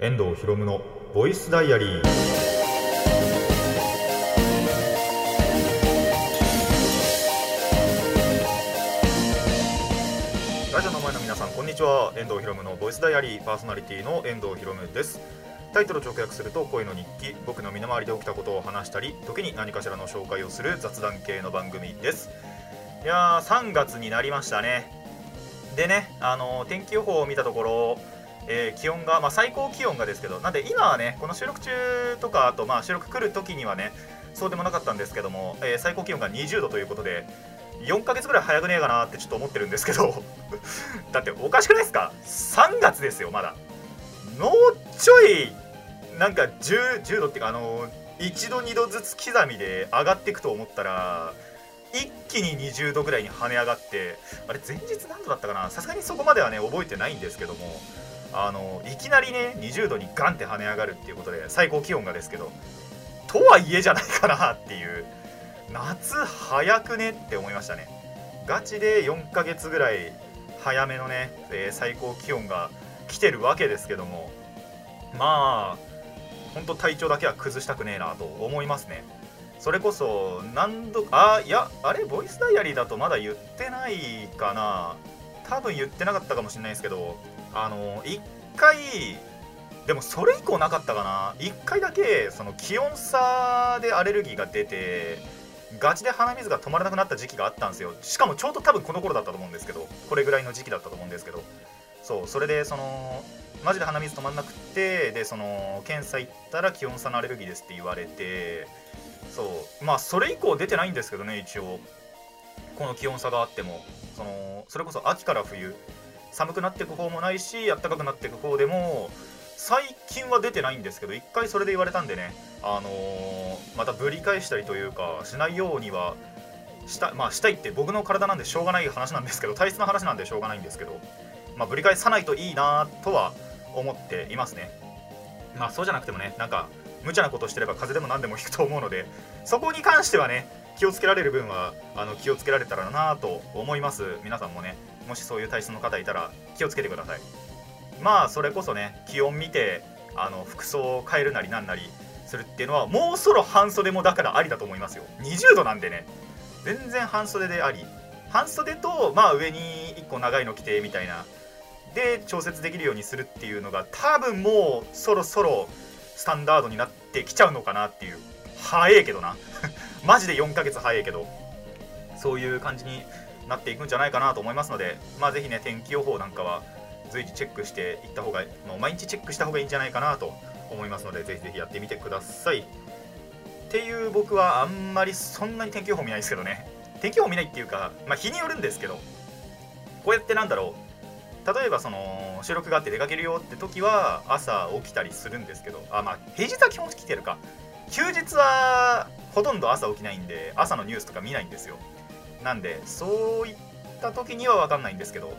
遠藤博夢のボイスダイアリー。ラジオの前の皆さんこんにちは。遠藤博夢のボイスダイアリー。パーソナリティの遠藤博夢です。タイトル直訳すると声の日記。僕の身の回りで起きたことを話したり時に何かしらの紹介をする雑談系の番組です。いやー3月になりましたね。でねあの天気予報を見たところえー、気温が、まあ、最高気温がですけどなんで今はねこの収録中とかあとまあ収録来る時にはねそうでもなかったんですけども、えー、最高気温が20度ということで4ヶ月ぐらい早くねえかなってちょっと思ってるんですけど だっておかしくないですか？3月ですよまだ。もうちょいなんか 10, 10度っていうかあの1度2度ずつ刻みで上がっていくと思ったら一気に20度ぐらいに跳ね上がってあれ前日何度だったかな？さすがにそこまではね覚えてないんですけどもあのいきなりね20度にガンって跳ね上がるっていうことで最高気温がですけどとはいえじゃないかなっていう夏早くねって思いましたね。ガチで4ヶ月ぐらい早めのね、えー、最高気温が来てるわけですけどもまあほんと体調だけは崩したくねえなと思いますね。それこそ何度あいやあれボイスダイアリーだとまだ言ってないかな。多分言ってなかったかもしれないですけどあの1回でもそれ以降なかったかな。1回だけその気温差でアレルギーが出てガチで鼻水が止まらなくなった時期があったんですよ。しかもちょうど多分この頃だったと思うんですけどこれぐらいの時期だったと思うんですけど。そうそれでそのマジで鼻水止まんなくてでその検査行ったら気温差のアレルギーですって言われてそう。まあそれ以降出てないんですけどね一応。この気温差があっても。そのそれこそ秋から冬寒くなっていく方もないし暖かくなっていく方でも最近は出てないんですけど一回それで言われたんでねあのー、またぶり返したりというかしないようにはしたまあしたいって僕の体なんでしょうがない話なんですけど体質の話なんでしょうがないんですけどまあぶり返さないといいなとは思っていますね。まあそうじゃなくてもねなんか無茶なことしてれば風邪でも何でも引くと思うのでそこに関してはね気をつけられる分はあの気をつけられたらなと思います。皆さんもね。もしそういう体質の方いたら気をつけてください。まあそれこそね気温見てあの服装を変えるなりなんなりするっていうのはもうそろ半袖もだからありだと思いますよ。20度なんでね。全然半袖であり。半袖とまあ上に1個長いの着てみたいな。で調節できるようにするっていうのが多分もうそろそろスタンダードになってきちゃうのかなっていう。早えけどな。マジで4ヶ月早いけど。そういう感じになっていくんじゃないかなと思いますので、まあ、ぜひね天気予報なんかは随時チェックしていった方が、もう毎日チェックした方がいいんじゃないかなと思いますのでぜひぜひやってみてください。っていう僕はあんまりそんなに天気予報見ないですけどね。天気予報見ないっていうか、まあ、日によるんですけどこうやってなんだろう。例えばその収録があって出かけるよって時は朝起きたりするんですけどあまあ平日は基本起きてるか。休日はほとんど朝起きないんで朝のニュースとか見ないんですよ。なんでそういった時には分かんないんですけど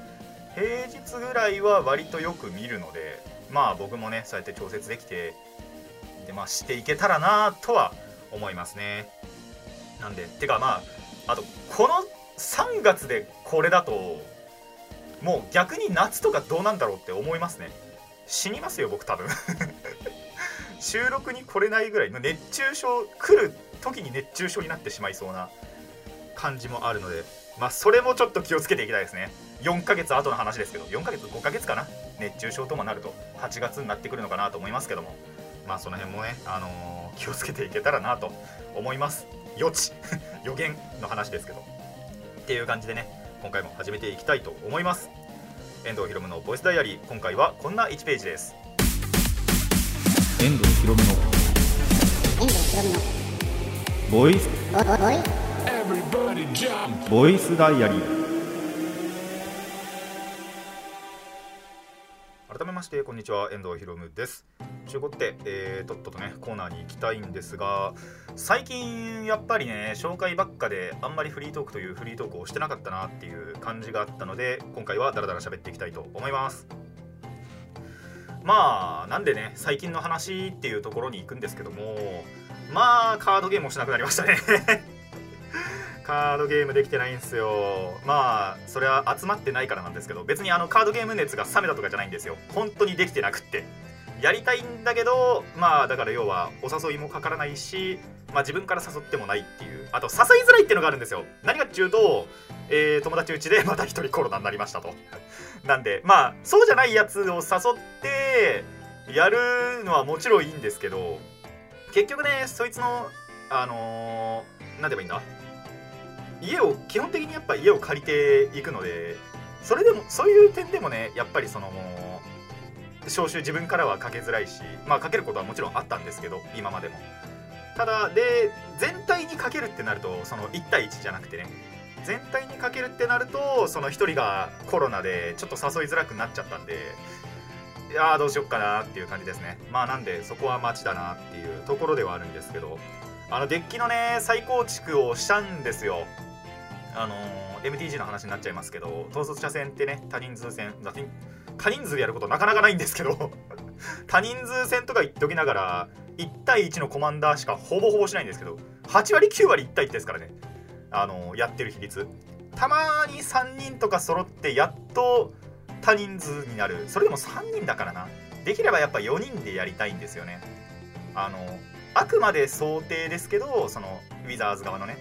平日ぐらいは割とよく見るのでまあ僕もねそうやって調節できてでまあしていけたらなとは思いますね。なんでてかまああとこの3月でこれだともう逆に夏とかどうなんだろうって思いますね。死にますよ僕多分。収録に来れないぐらいの熱中症来る時に熱中症になってしまいそうな感じもあるので、まあ、それもちょっと気をつけていきたいですね。4ヶ月後の話ですけど、4ヶ月、5ヶ月かな、熱中症ともなると、8月になってくるのかなと思いますけども、まあ、その辺もね、あのー、気をつけていけたらなと思います。予知、予言の話ですけど。っていう感じでね、今回も始めていきたいと思います。遠藤ひろむのボイスダイアリー、今回はこんな1ページです。遠藤ひろむのボイスボイスダイアリー改めましてこんにちは。遠藤ひろむです。ということで、えー、とっととねコーナーに行きたいんですが最近やっぱりね紹介ばっかであんまりフリートークというフリートークをしてなかったなっていう感じがあったので今回はダラダラ喋っていきたいと思います。まあなんでね最近の話っていうところに行くんですけどもまあカードゲームをしなくなりましたね。カードゲームできてないんですよ。まあそれは集まってないからなんですけど別にあのカードゲーム熱が冷めたとかじゃないんですよ。本当にできてなくって。やりたいんだけどまあだから要はお誘いもかからないし、まあ、自分から誘ってもないっていう。あと誘いづらいっていうのがあるんですよ。何かっていうと、えー、友達うちで また一人コロナになりましたと。なんでまあそうじゃないやつを誘ってやるのはもちろんいいんですけど結局ねそいつのあのー、なんて言えばいいんだ？家を基本的にやっぱ家を借りていくのでそれでもそういう点でもねやっぱりその招集自分からはかけづらいしまあかけることはもちろんあったんですけど今までも。ただで全体にかけるってなるとその1対1じゃなくてね全体にかけるってなるとその1人がコロナでちょっと誘いづらくなっちゃったんでいやーどうしよっかなっていう感じですね。まあなんでそこは待ちだなっていうところではあるんですけど。あのデッキのね再構築をしたんですよ。あの、MTG の話になっちゃいますけど統率者戦ってね多人数戦多人数でやることなかなかないんですけど 多人数戦とか言っておきながら1対1のコマンダーしかほぼほぼしないんですけど8割9割1対1ですからねあの、やってる比率。たまに3人とか揃ってやっと多人数になる。それでも3人だからな。できればやっぱ4人でやりたいんですよね。あのあくまで想定ですけどそのウィザーズ側のね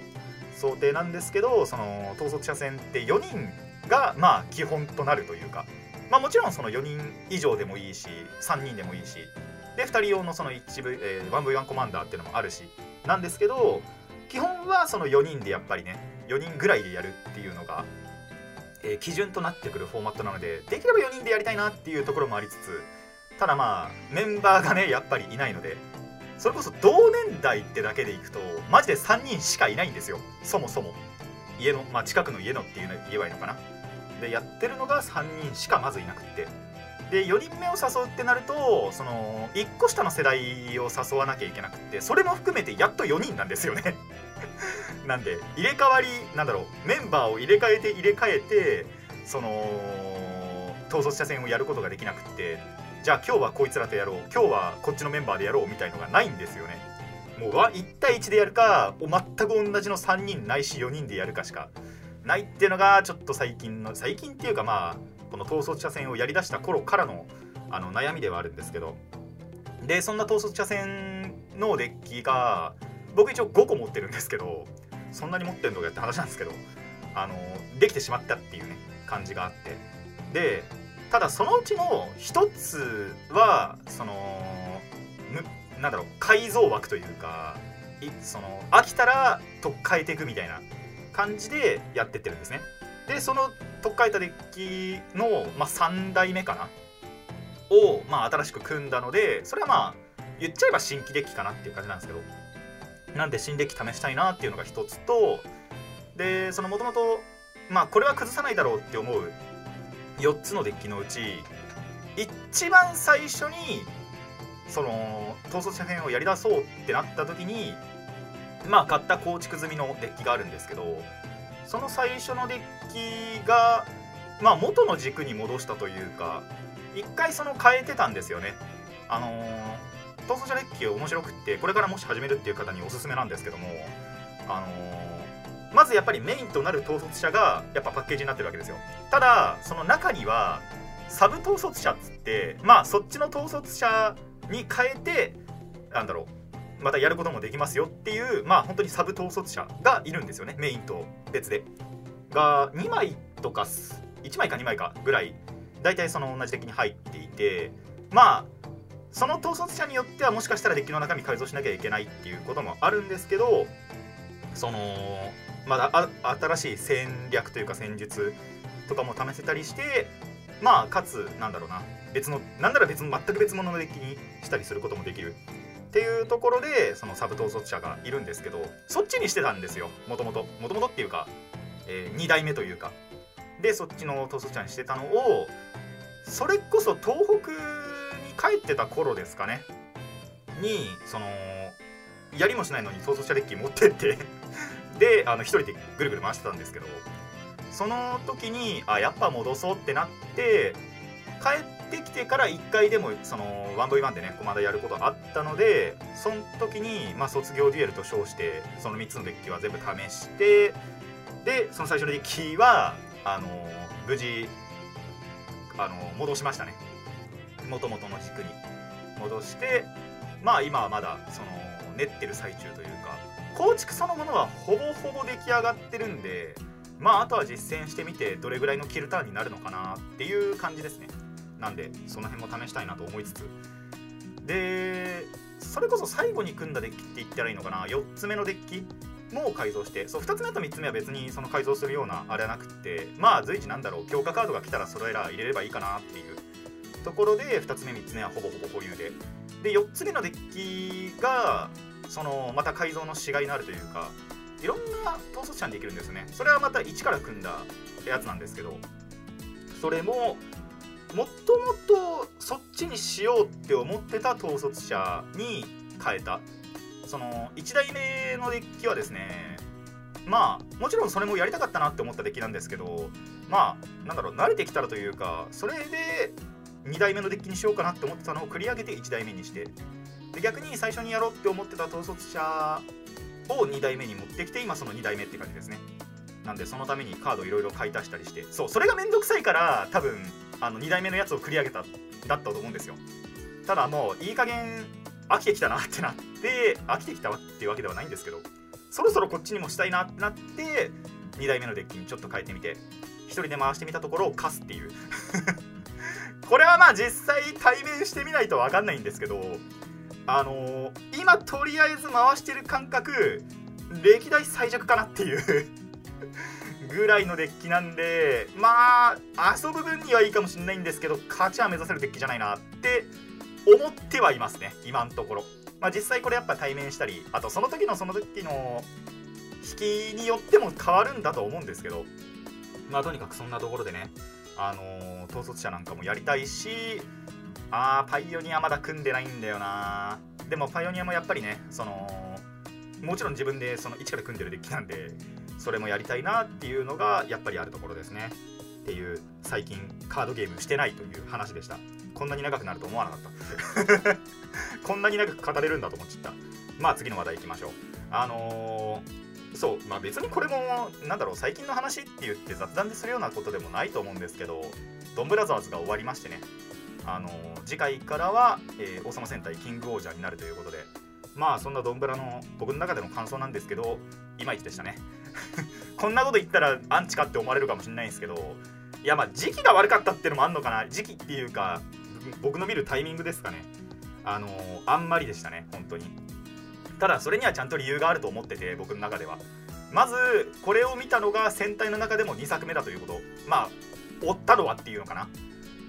想定なんですけどその統率者戦って4人がまあ基本となるというか。まあもちろんその4人以上でもいいし3人でもいいし。で2人用のその 1V、えー、1V1 コマンダーっていうのもあるし。なんですけど基本はその4人でやっぱりね4人ぐらいでやるっていうのが、えー、基準となってくるフォーマットなのでできれば4人でやりたいなっていうところもありつつただまあメンバーがねやっぱりいないのでそれこそ同年代ってだけでいくとマジで3人しかいないんですよ。そもそも。家のまあ近くの家のっていうの言えばいいのかな。でやってるのが3人しかまずいなくって。で4人目を誘うってなるとその1個下の世代を誘わなきゃいけなくってそれも含めてやっと4人なんですよね。なんで入れ替わりなんだろうメンバーを入れ替えて入れ替えてその統率者戦をやることができなくってじゃあ今日はこいつらとやろう。今日はこっちのメンバーでやろうみたいのがないんですよね。もう1対1でやるか全く同じの3人ないし4人でやるかしか。ないっていうのがちょっと最近の最近っていうかまあこの統率者戦をやりだした頃からのあの悩みではあるんですけど。でそんな統率者戦のデッキが僕一応5個持ってるんですけどそんなに持ってんのかって話なんですけどあのできてしまったっていうね感じがあって。でただそのうちの一つはそのなんだろう改造枠というかその飽きたら取っ替えていくみたいな感じでやってってるんですね。でその取っ替えたデッキの、まあ、3代目かな？を、まあ、新しく組んだのでそれはまあ言っちゃえば新規デッキかなっていう感じなんですけど。なんで新デッキ試したいなっていうのが一つとでそのもともとまあこれは崩さないだろうって思う4つのデッキのうち一番最初にその統率者編をやりだそうってなった時にまあ買った構築済みのデッキがあるんですけどその最初のデッキがまあ元の軸に戻したというか一回その変えてたんですよね。あのー、統率者デッキ面白くってこれからもし始めるっていう方におすすめなんですけどもあのーまずやっぱりメインとなる統率者がやっぱパッケージになってるわけですよ。ただその中にはサブ統率者っつってまあそっちの統率者に変えてなんだろうまたやることもできますよっていうまあ本当にサブ統率者がいるんですよねメインと別で。が2枚とか1枚か2枚かぐらい大体その同じデッキに入っていてまあその統率者によってはもしかしたらデッキの中身改造しなきゃいけないっていうこともあるんですけどそのまだ新しい戦略というか戦術とかも試せたりしてまあかつなんだろうな別のなんなら別の全く別物のデッキにしたりすることもできる。っていうところでそのサブ統率者がいるんですけどそっちにしてたんですよもともともともとっていうか、えー、2代目というか。でそっちの統率者にしてたのをそれこそ東北に帰ってた頃ですかね。にそのやりもしないのに統率者デッキ持ってってであの1人でぐるぐる回してたんですけどその時にあやっぱ戻そうってなって帰ってきてから1回でもその 1V1 でねコマンドやることあったのでその時に、まあ、卒業デュエルと称してその3つのデッキは全部試してでその最初のデッキはあの無事あの戻しましたね。もともとの軸に戻してまあ今はまだその練ってる最中という構築そのものはほぼほぼ出来上がってるんでまああとは実践してみてどれぐらいのキルターンになるのかなっていう感じですね。なんでその辺も試したいなと思いつつ。でそれこそ最後に組んだデッキって言ったらいいのかな。4つ目のデッキも改造してそう2つ目と3つ目は別にその改造するようなあれはなくってまあ随時なんだろう強化カードが来たら揃えら入れればいいかなっていう。ところで2つ目3つ目はほぼほぼ保有で。で4つ目のデッキがそのまた改造のしがいのあるというかいろんな統率者にできるんですね。それはまた1から組んだやつなんですけどそれももともとそっちにしようって思ってた統率者に変えた。その1代目のデッキはですねまあもちろんそれもやりたかったなって思ったデッキなんですけどまあなんだろう慣れてきたらというかそれで2代目のデッキにしようかなって思ってたのを繰り上げて1代目にして。で逆に最初にやろうって思ってた統率者を2代目に持ってきて今その2代目って感じですね。なんでそのためにカードいろいろ買い足したりして。そうそれがめんどくさいから多分あの2代目のやつを繰り上げただったと思うんですよ。ただもういい加減飽きてきたなってなって飽きてきたっていうわけではないんですけどそろそろこっちにもしたいなってなって2代目のデッキにちょっと変えてみて1人で回してみたところを貸すっていう。これはまあ実際対面してみないと分かんないんですけどあのー、今とりあえず回してる感覚歴代最弱かなっていう ぐらいのデッキなんでまあ遊ぶ分にはいいかもしれないんですけど勝ちは目指せるデッキじゃないなって思ってはいますね今のところ、まあ、実際これやっぱ対面したりあとその時のその時の引きによっても変わるんだと思うんですけどまあとにかくそんなところでねあのー、統率者なんかもやりたいしあーパイオニアまだ組んでないんだよな。でもパイオニアもやっぱりねそのもちろん自分でその1から組んでるデッキなんでそれもやりたいなっていうのがやっぱりあるところですね。っていう最近カードゲームしてないという話でした。こんなに長くなると思わなかった。こんなに長く語れるんだと思っちゃった。まあ次の話題いきましょう。あのー、そうまあ別にこれもなんだろう最近の話って言って雑談でするようなことでもないと思うんですけどドンブラザーズが終わりましてね。あの、次回からは、えー、王様戦隊キングオージャーになるということでまあそんなドンブラの僕の中での感想なんですけどいまいちでしたね。こんなこと言ったらアンチかって思われるかもしれないんですけどいやまあ時期が悪かったっていうのもあんのかな。時期っていうか僕の見るタイミングですかね。あの、あんまりでしたね本当に。ただそれにはちゃんと理由があると思ってて僕の中では。まずこれを見たのが戦隊の中でも2作目だということ。まあ追ったのはっていうのかな。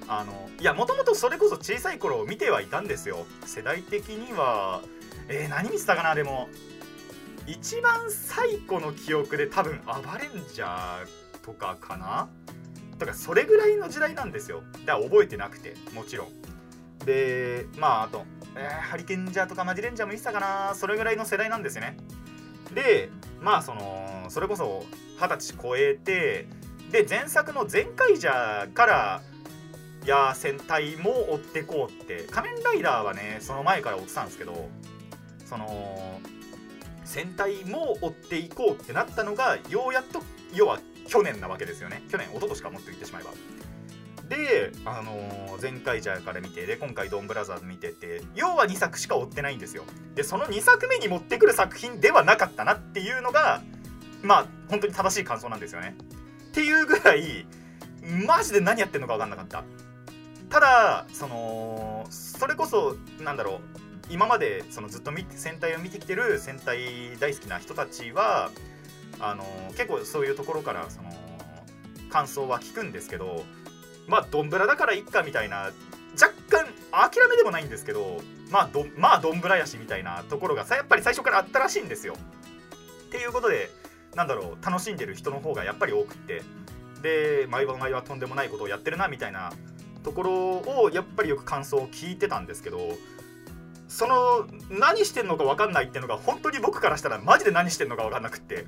あのいやもともとそれこそ小さい頃見てはいたんですよ。世代的には。えー、何見てたかなでも。一番最古の記憶で多分暴れんじゃとかかな。とかそれぐらいの時代なんですよ。だから覚えてなくてもちろん。でまああと、えー、ハリケンジャーとかマジレンジャーも見てたかな。それぐらいの世代なんですよね。でまあそのそれこそ二十歳超えてで前作の「全カイジャー」からや戦隊も追ってこうって仮面ライダーはねその前から追ってたんですけどその戦隊も追っていこうってなったのがようやっと要は去年なわけですよね。去年一昨年かもっと言ってしまえば。で、あのー、前回じゃから見てで今回ドンブラザーズ見てて要は2作しか追ってないんですよ。でその2作目に持ってくる作品ではなかったなっていうのがまあ本当に正しい感想なんですよね。っていうぐらいマジで何やってんのか分かんなかった。ただそのそれこそなんだろう今までそのずっと戦隊を見てきてる戦隊大好きな人たちはあの結構そういうところからその感想は聞くんですけどまあドンブラだからいっかみたいな若干諦めでもないんですけどまあどまあドンブラやしみたいなところがさやっぱり最初からあったらしいんですよ。っていうことでなんだろう楽しんでる人の方がやっぱり多くってで毎晩毎晩とんでもないことをやってるなみたいなところをやっぱりよく感想を聞いてたんですけどその何してんのか分かんないっていうのが本当に僕からしたらマジで何してんのか分かんなくって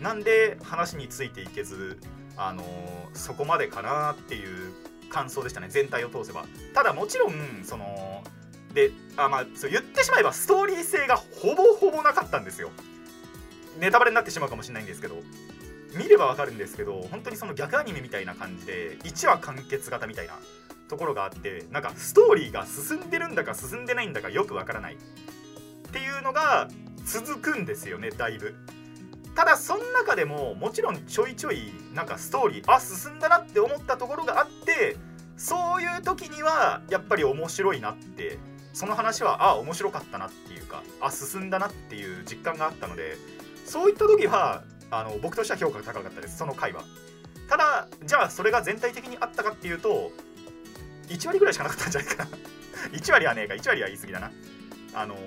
なんで話についていけずあの、そこまでかなっていう感想でしたね。全体を通せば。ただもちろんそのであまあそう言ってしまえばストーリー性がほぼほぼなかったんですよ。ネタバレになってしまうかもしれないんですけど見ればわかるんですけど本当にその逆アニメみたいな感じで1話完結型みたいなところがあってなんかストーリーが進んでるんだか進んでないんだかよくわからない。っていうのが続くんですよねだいぶ。ただその中でももちろんちょいちょいなんかストーリーあ進んだなって思ったところがあってそういう時にはやっぱり面白いなってその話はあ面白かったなっていうかあ進んだなっていう実感があったのでそういった時はあの僕としては評価が高かったですその回は。ただじゃあそれが全体的にあったかっていうと1割ぐらいしかなかったんじゃないかな。1割はねえか1割は言い過ぎだな。あのー、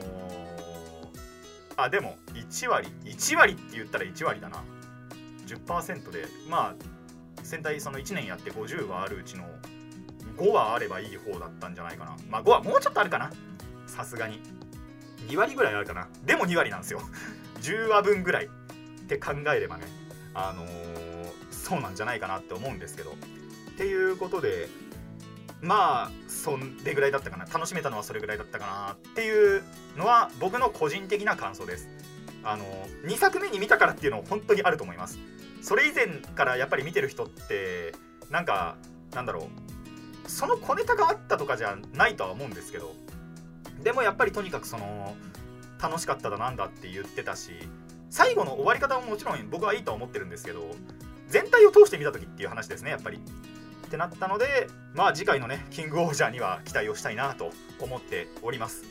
あでも1割1割って言ったら1割だな。10%でまあ戦隊その1年やって50はあるうちの5はあればいい方だったんじゃないかな。まあ5はもうちょっとあるかな。さすがに。2割ぐらいあるかな。でも2割なんですよ。10話分ぐらいって考えればね。あのー、そうなんじゃないかなって思うんですけど。っていうことでまあそれぐらいだったかな。楽しめたのはそれぐらいだったかなっていうのは僕の個人的な感想です。あの2作目に見たからっていうのは本当にあると思います。それ以前からやっぱり見てる人ってなんかなんだろう。その小ネタがあったとかじゃないとは思うんですけどでもやっぱりとにかくその楽しかっただなんだって言ってたし最後の終わり方ももちろん僕はいいとは思ってるんですけど全体を通して見た時っていう話ですねやっぱり。ってなったのでまあ次回のねキングオージャーには期待をしたいなと思っております。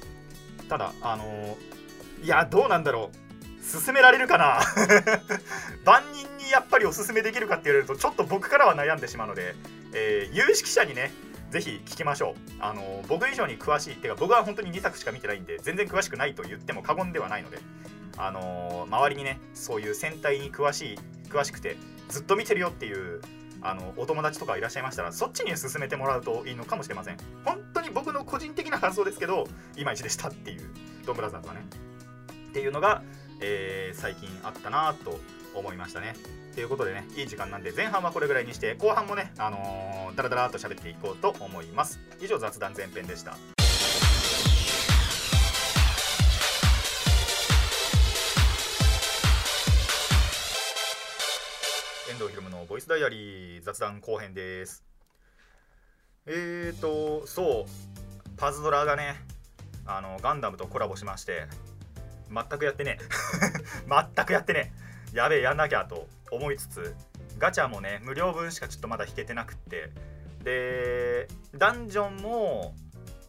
ただあのー、いやどうなんだろう。勧められるかな。万人にやっぱりおすすめできるかって言われるとちょっと僕からは悩んでしまうのでえー、有識者にねぜひ聞きましょう。あの僕以上に詳しいっていうか僕は本当に2作しか見てないんで全然詳しくないと言っても過言ではないのであの周りにねそういう戦隊に詳しい詳しくてずっと見てるよっていうあのお友達とかいらっしゃいましたらそっちに進めてもらうといいのかもしれません本当に僕の個人的な感想ですけどいまいちでしたっていうドンブラザーズはねっていうのが、えー、最近あったなと思いましたねということでね、いい時間なんで、前半はこれぐらいにして、後半もね、あのー、だらだらっと喋っていこうと思います。以上、雑談前編でした。遠藤ひろむのボイスダイアリー雑談後編です。えーと、そう、パズドラがね、あのガンダムとコラボしまして、全くやってね 全くやってねやべえやんなきゃと思いつつガチャもね無料分しかちょっとまだ引けてなくって。でダンジョンも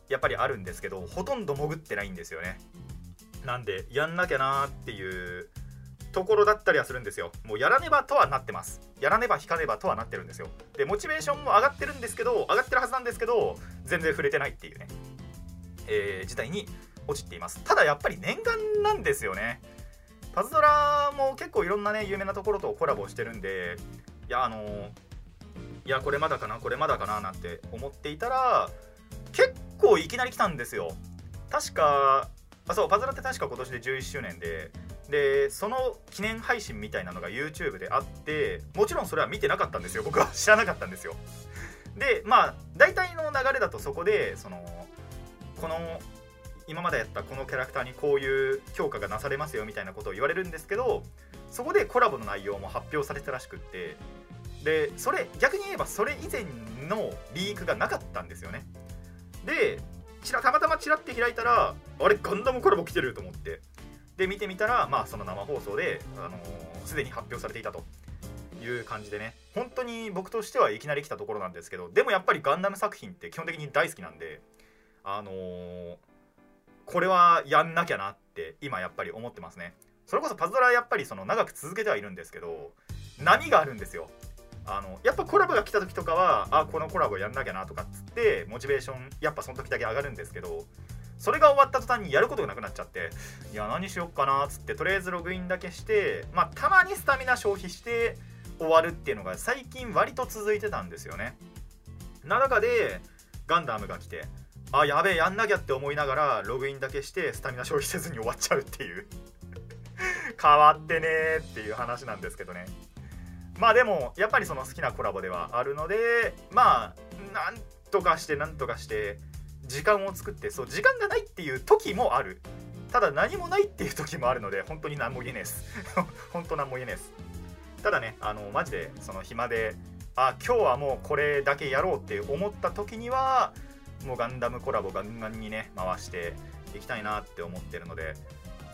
やっぱりあるんですけどほとんど潜ってないんですよね。なんでやんなきゃなーっていうところだったりはするんですよ。もうやらねばとはなってます。やらねば引かねばとはなってるんですよ。でモチベーションも上がってるんですけど上がってるはずなんですけど全然触れてないっていうね。えー、事態に陥っています。ただやっぱり念願なんですよね。パズドラも結構いろんなね有名なところとコラボしてるんでいやあのいやこれまだかなこれまだかななんて思っていたら結構いきなり来たんですよ。確かあそうパズドラって確か今年で11周年ででその記念配信みたいなのが YouTube であってもちろんそれは見てなかったんですよ。僕は 知らなかったんですよ。でまあ大体の流れだとそこでそのこの今までやったこのキャラクターにこういう評価がなされますよみたいなことを言われるんですけどそこでコラボの内容も発表されたらしくってでそれ逆に言えばそれ以前のリークがなかったんですよね。でちらたまたまちらって開いたらあれガンダムコラボ来てると思って。で見てみたらまあその生放送であのす、でに発表されていたと。いう感じでね。本当に僕としてはいきなり来たところなんですけどでもやっぱりガンダム作品って基本的に大好きなんであのー、これはやんなきゃなって今やっぱり思ってますね。それこそパズドラやっぱりその長く続けてはいるんですけど波があるんですよ。あのやっぱコラボが来た時とかはあこのコラボやんなきゃなとかっつってモチベーションやっぱその時だけ上がるんですけどそれが終わった途端にやることがなくなっちゃっていや何しよっかなっつってとりあえずログインだけしてまあたまにスタミナ消費して終わるっていうのが最近割と続いてたんですよね。な中でガンダムが来てあやべえやんなきゃって思いながらログインだけしてスタミナ消費せずに終わっちゃうっていう。変わってねーっていう話なんですけどね。まあでもやっぱりその好きなコラボではあるのでまあなんとかしてなんとかして時間を作ってそう時間がないっていう時もある。ただ何もないっていう時もあるので本当に何も言えねえです。本当何も言えねえです。ただねあのマジでその暇であ今日はもうこれだけやろうって思った時にはもうガンダムコラボガンガンにね回していきたいなって思ってるので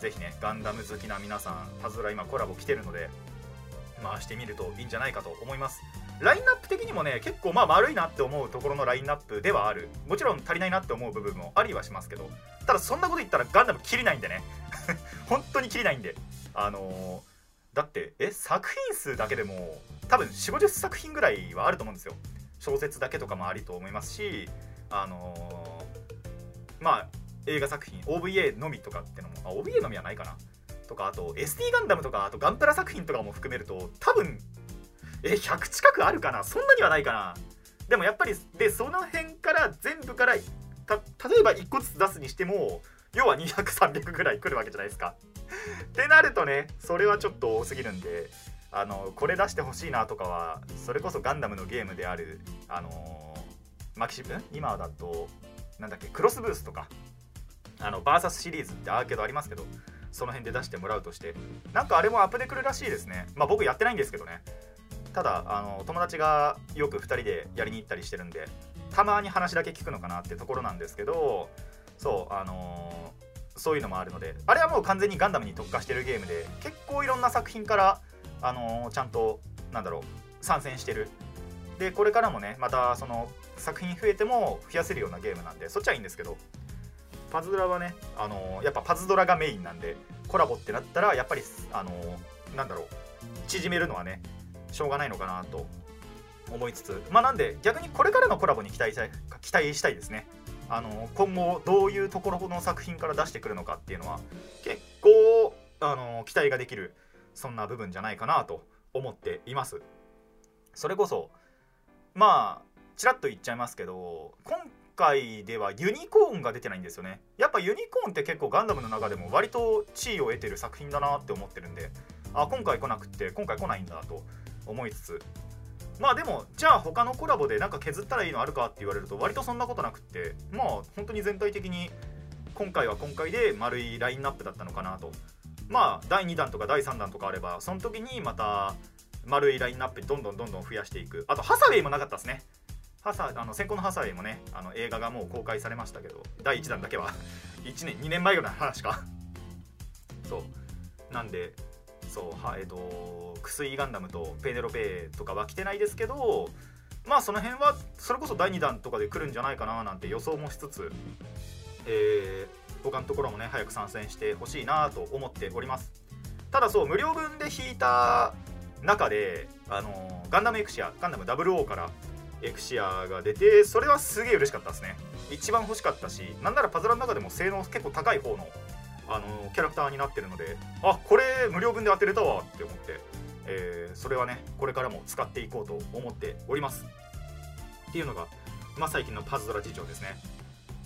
ぜひねガンダム好きな皆さんパズドラ今コラボ来てるので回してみるといいんじゃないかと思います。ラインナップ的にもね結構まあ丸いなって思うところのラインナップではある。もちろん足りないなって思う部分もありはしますけど。ただそんなこと言ったらガンダム切りないんでね。本当に切りないんで。あのー、だってえ作品数だけでも多分4 5 0作品ぐらいはあると思うんですよ。小説だけとかもありと思いますしあのー、まあ映画作品 OVA のみとかってのもあ OVA のみはないかな。とかあと SD ガンダムとかあとガンプラ作品とかも含めると多分え100近くあるかな？そんなにはないかな？でもやっぱりでその辺から全部から例えば1個ずつ出すにしても要は200300ぐらい来るわけじゃないですか。ってなるとねそれはちょっと多すぎるんであのこれ出してほしいなとかはそれこそガンダムのゲームであるあのー、マキシブ今だとなんだっけクロスブースとかあのバーサスシリーズってアーケードありますけどその辺で出してもらうとしてなんかあれもアップでくるらしいですね。まあ僕やってないんですけどね。ただあの友達がよく2人でやりに行ったりしてるんでたまに話だけ聞くのかなってところなんですけどそうあのー、そういうのもあるのであれはもう完全にガンダムに特化してるゲームで結構いろんな作品からあのー、ちゃんとなんだろう参戦してる。でこれからもねまたその作品増えても増やせるようなゲームなんでそっちはいいんですけどパズドラはねあのー、やっぱパズドラがメインなんでコラボってなったらやっぱりあのなんだろう縮めるのはねしょうがないのかなと思いつつ。まあなんで逆にこれからのコラボに期待したい期待したいですね。あの今後どういうところの作品から出してくるのかっていうのは結構あの期待ができるそんな部分じゃないかなと思っています。それこそまあちらっと言っちゃいますけど今回ではユニコーンが出てないんですよね。やっぱユニコーンって結構ガンダムの中でも割と地位を得てる作品だなって思ってるんであ今回来なくて今回来ないんだと思いつつ。まあでもじゃあ他のコラボでなんか削ったらいいのあるかって言われると割とそんなことなくってまあ本当に全体的に今回は今回で丸いラインナップだったのかなと。まあ第2弾とか第3弾とかあればその時にまた丸いラインナップにどんどんどんどん増やしていく。あとハサウェイもなかったですね。ハサあの先行のハサウェイもねあの映画がもう公開されましたけど第1弾だけは。1年2年前ぐらいの話か。そう。なんでそうはえっ、ー、とクスイガンダムとペーネロペーとかは来てないですけどまあその辺はそれこそ第2弾とかで来るんじゃないかななんて予想もしつつえー、他のところもね早く参戦してほしいなと思っております。ただそう無料分で引いた中であのガンダムエクシアガンダム00からエクシアが出てそれはすげえ嬉しかったですね。一番欲しかったしなんならパズラの中でも性能結構高い方のあのキャラクターになってるのであこれ無料分で当てれたわって思って、えー、それはねこれからも使っていこうと思っております。っていうのが、まあ、最近のパズドラ事情ですね。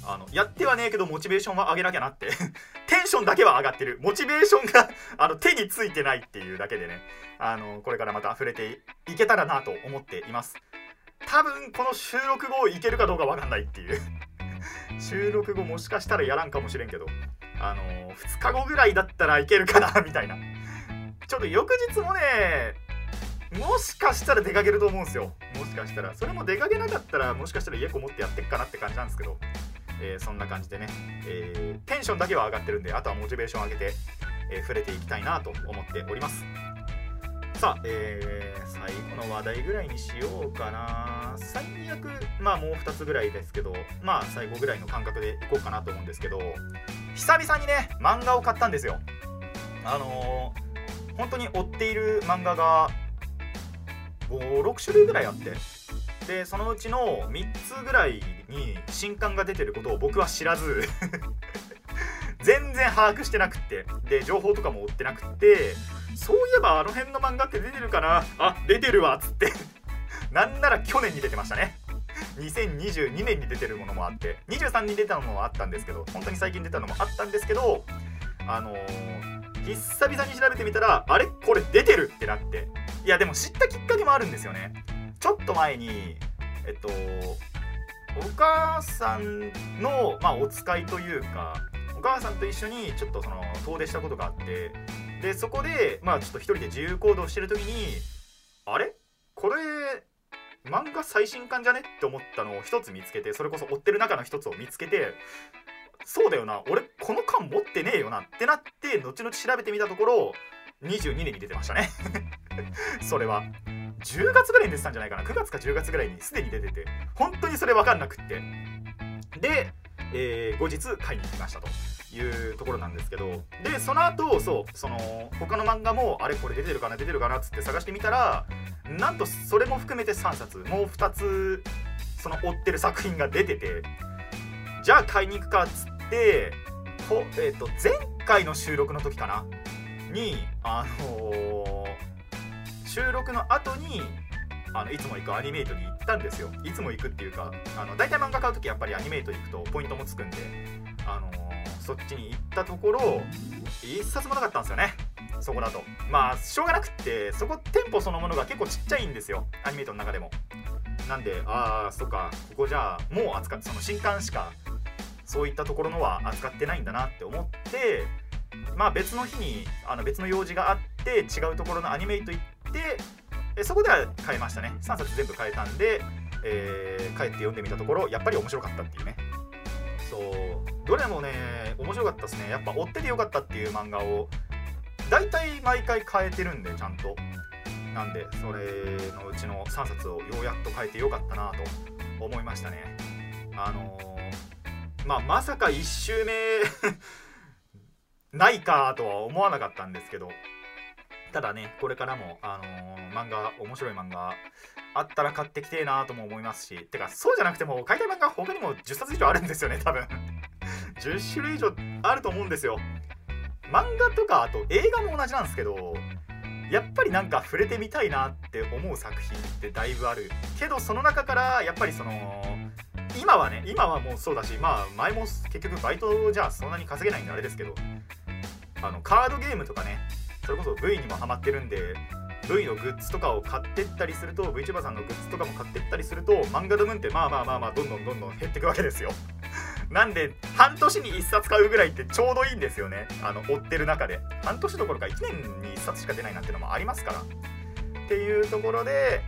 あのやってはねえけどモチベーションは上げなきゃなって。テンションだけは上がってる。モチベーションが あの手についてないっていうだけでね。あのこれからまた触れていけたらなと思っています。多分この収録後いけるかどうかわかんないっていう。収録後もしかしたらやらんかもしれんけど。あのー、2日後ぐらいだったらいけるかなみたいな。ちょっと翌日もねもしかしたら出かけると思うんですよ。もしかしたら。それも出かけなかったらもしかしたら家こもってやってっかなって感じなんですけど、えー、そんな感じでね、えー、テンションだけは上がってるんであとはモチベーション上げて、えー、触れていきたいなと思っております。さあ、えー、最後の話題ぐらいにしようかな。最悪まあもう2つぐらいですけどまあ最後ぐらいの感覚でいこうかなと思うんですけど久々にね漫画を買ったんですよ。あのー、本当に追っている漫画が56種類ぐらいあってでそのうちの3つぐらいに新刊が出てることを僕は知らず。全然把握してなくって。で情報とかも追ってなくって。そういえばあの辺の漫画って出てるかな。あ出てるわっつって。なんなら去年に出てましたね。2022年に出てるものもあって。23に出たのもあったんですけど。本当に最近出たのもあったんですけどあのー、久々に調べてみたらあれ？これ出てるってなって。いやでも知ったきっかけもあるんですよね。ちょっと前にえっとお母さんの、まあ、お使いというかお母さんと一緒にちょっとその遠出したことがあってでそこでまあちょっと一人で自由行動してる時にあれ？これ漫画最新刊じゃね？って思ったのを一つ見つけてそれこそ追ってる中の一つを見つけてそうだよな俺この缶持ってねえよなってなって後々調べてみたところ22年に出てましたね。それは10月ぐらいに出てたんじゃないかな。9月か10月ぐらいにすでに出てて本当にそれ分かんなくって。で、えー、後日買いに行きましたというところなんですけど。でその後そうその他の漫画もあれこれ出てるかな出てるかなっつって探してみたらなんとそれも含めて3冊。もう2つその追ってる作品が出てて。じゃあ買いに行くかっつってこ、えーと、前回の収録の時かな？にあのー、収録の後にあのいつも行くアニメイトに行ったんですよ。いつも行くっていうかあの大体漫画買う時やっぱりアニメイト行くとポイントもつくんであのー、そっちに行ったところ一冊もなかったんですよね。そこだと。まあしょうがなくってそこ店舗そのものが結構ちっちゃいんですよ。アニメイトの中でも。なんでああそっかここじゃあもう扱ってその新刊しかそういったところのは扱ってないんだなって思ってまあ別の日にあの別の用事があって違うところのアニメイト行ってえそこでは買えましたね。3冊全部買えたんで、えー、帰って読んでみたところやっぱり面白かったっていうね。そう。どれもね面白かったですね。やっぱ追っててよかったっていう漫画を大体毎回変えてるんでちゃんと。なんでそれのうちの3冊をようやっと変えてよかったなと思いましたね。あのー、まあまさか1周目 ないかとは思わなかったんですけど。ただねこれからも、あのー、漫画面白い漫画あったら買ってきてえなとも思いますしてかそうじゃなくても買いたい漫画他にも10冊以上あるんですよね多分。10種類以上あると思うんですよ。漫画とかあと映画も同じなんですけどやっぱりなんか触れてみたいなって思う作品ってだいぶある。けどその中からやっぱりその今はね今はもうそうだしまあ前も結局バイトじゃそんなに稼げないんであれですけどあのカードゲームとかねそれこそ V にもハマってるんで V のグッズとかを買ってったりすると VTuber さんのグッズとかも買ってったりすると漫画の分ってまあまあまあまあどんどんどんどん減っていくわけですよ。なんで半年に1冊買うぐらいってちょうどいいんですよね。あの追ってる中で。半年どころか1年に1冊しか出ないなんてのもありますから。っていうところで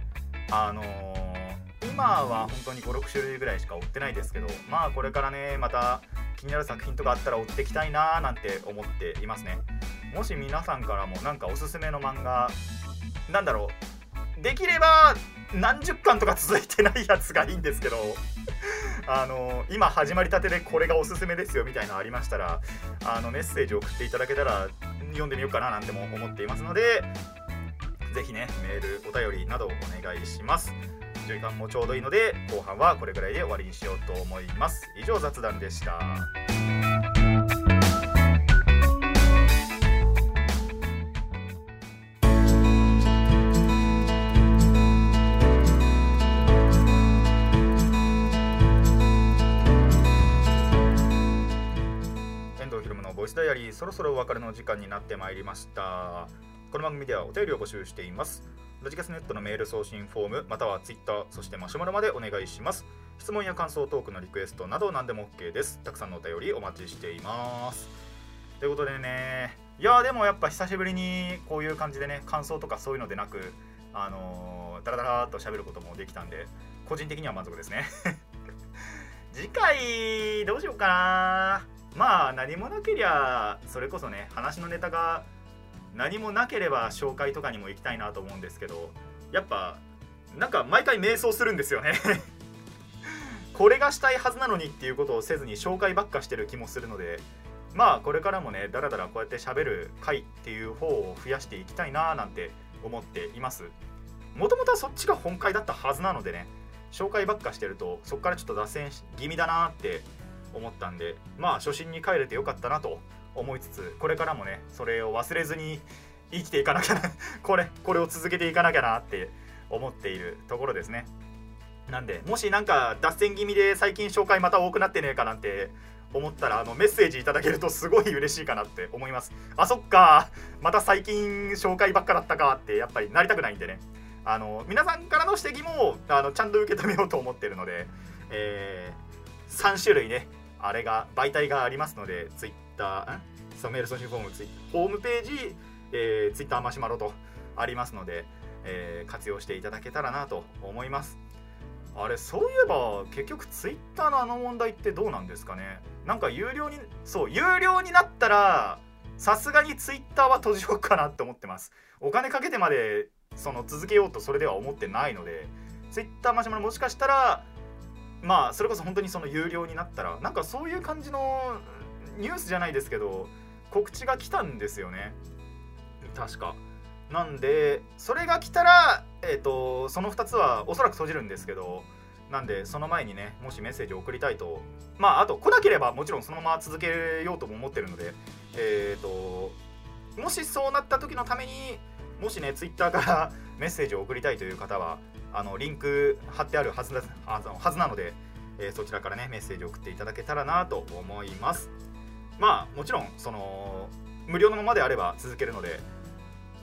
あのー、今は本当に56種類ぐらいしか追ってないですけどまあこれからねまた気になる作品とかあったら追っていきたいなーなんて思っていますね。もし皆さんからもなんかおすすめの漫画なんだろうできれば何十巻とか続いてないやつがいいんですけど あの今始まりたてでこれがおすすめですよみたいなのありましたらあのメッセージ送っていただけたら読んでみようかななんても思っていますので是非ねメールお便りなどお願いします。時間もちょうどいいので後半はこれぐらいで終わりにしようと思います。以上雑談でした。ダイアリーそろそろお別れの時間になってまいりました。この番組ではお便りを募集しています。ラジカスネットのメール送信フォームまたは Twitter そしてマシュマロまでお願いします。質問や感想トークのリクエストなど何でも OK です。たくさんのお便りお待ちしています。ということでねいやでもやっぱ久しぶりにこういう感じでね感想とかそういうのでなくあのー、ダラダラっと喋ることもできたんで個人的には満足ですね。次回どうしようかな。まあ何もなけりゃそれこそね話のネタが何もなければ紹介とかにも行きたいなと思うんですけどやっぱなんか毎回迷走するんですよね。これがしたいはずなのにっていうことをせずに紹介ばっかしてる気もするのでまあこれからもねだらだらこうやって喋る回っていう方を増やしていきたいななんて思っています。もともとはそっちが本会だったはずなのでね紹介ばっかしてるとそっからちょっと脱線気味だなって思ったんでまあ初心に帰れてよかったなと思いつつこれからもねそれを忘れずに生きていかなきゃな これこれを続けていかなきゃなって思っているところですね。なんでもしなんか脱線気味で最近紹介また多くなってねえかなんて思ったらあのメッセージいただけるとすごい嬉しいかなって思います。あそっかまた最近紹介ばっかだったかってやっぱりなりたくないんでね。あの皆さんからの指摘もあのちゃんと受け止めようと思ってるので、えー、3種類ねあれが媒体がありますので Twitter そうメール送信フォームツイホームページ、えー、Twitter マシュマロとありますので、えー、活用していただけたらなと思います。あれそういえば結局ツイッターのあの問題ってどうなんですかね？なんか有料にそう有料になったらさすがにツイッターは閉じようかなって思ってます。お金かけてまでその続けようとそれでは思ってないのでツイッターマシュマロもしかしたらまあそれこそ本当にその有料になったらなんかそういう感じのニュースじゃないですけど告知が来たんですよね。確か。なんでそれが来たらえっ、ー、とその2つはおそらく閉じるんですけどなんでその前にねもしメッセージを送りたいとまああと来なければもちろんそのまま続けようとも思ってるのでえっ、ー、ともしそうなった時のためにもしねツイッターから メッセージを送りたいという方はあのリンク貼ってあるはずはずなので、えー、そちらからねメッセージ送っていただけたらなと思います。まあもちろんその無料のままであれば続けるので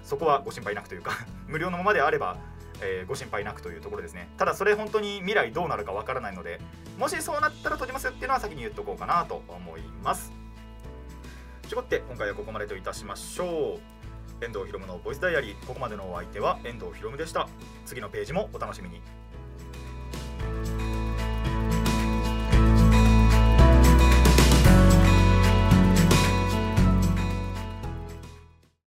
そこはご心配なくというか 無料のままであれば、えー、ご心配なくというところですね。ただそれ本当に未来どうなるかわからないのでもしそうなったら閉じますよっていうのは先に言っとこうかなと思います。ということで今回はここまでといたしましょう。遠藤博文のボイスダイアリー。ここまでのお相手は遠藤博文でした。次のページもお楽しみに。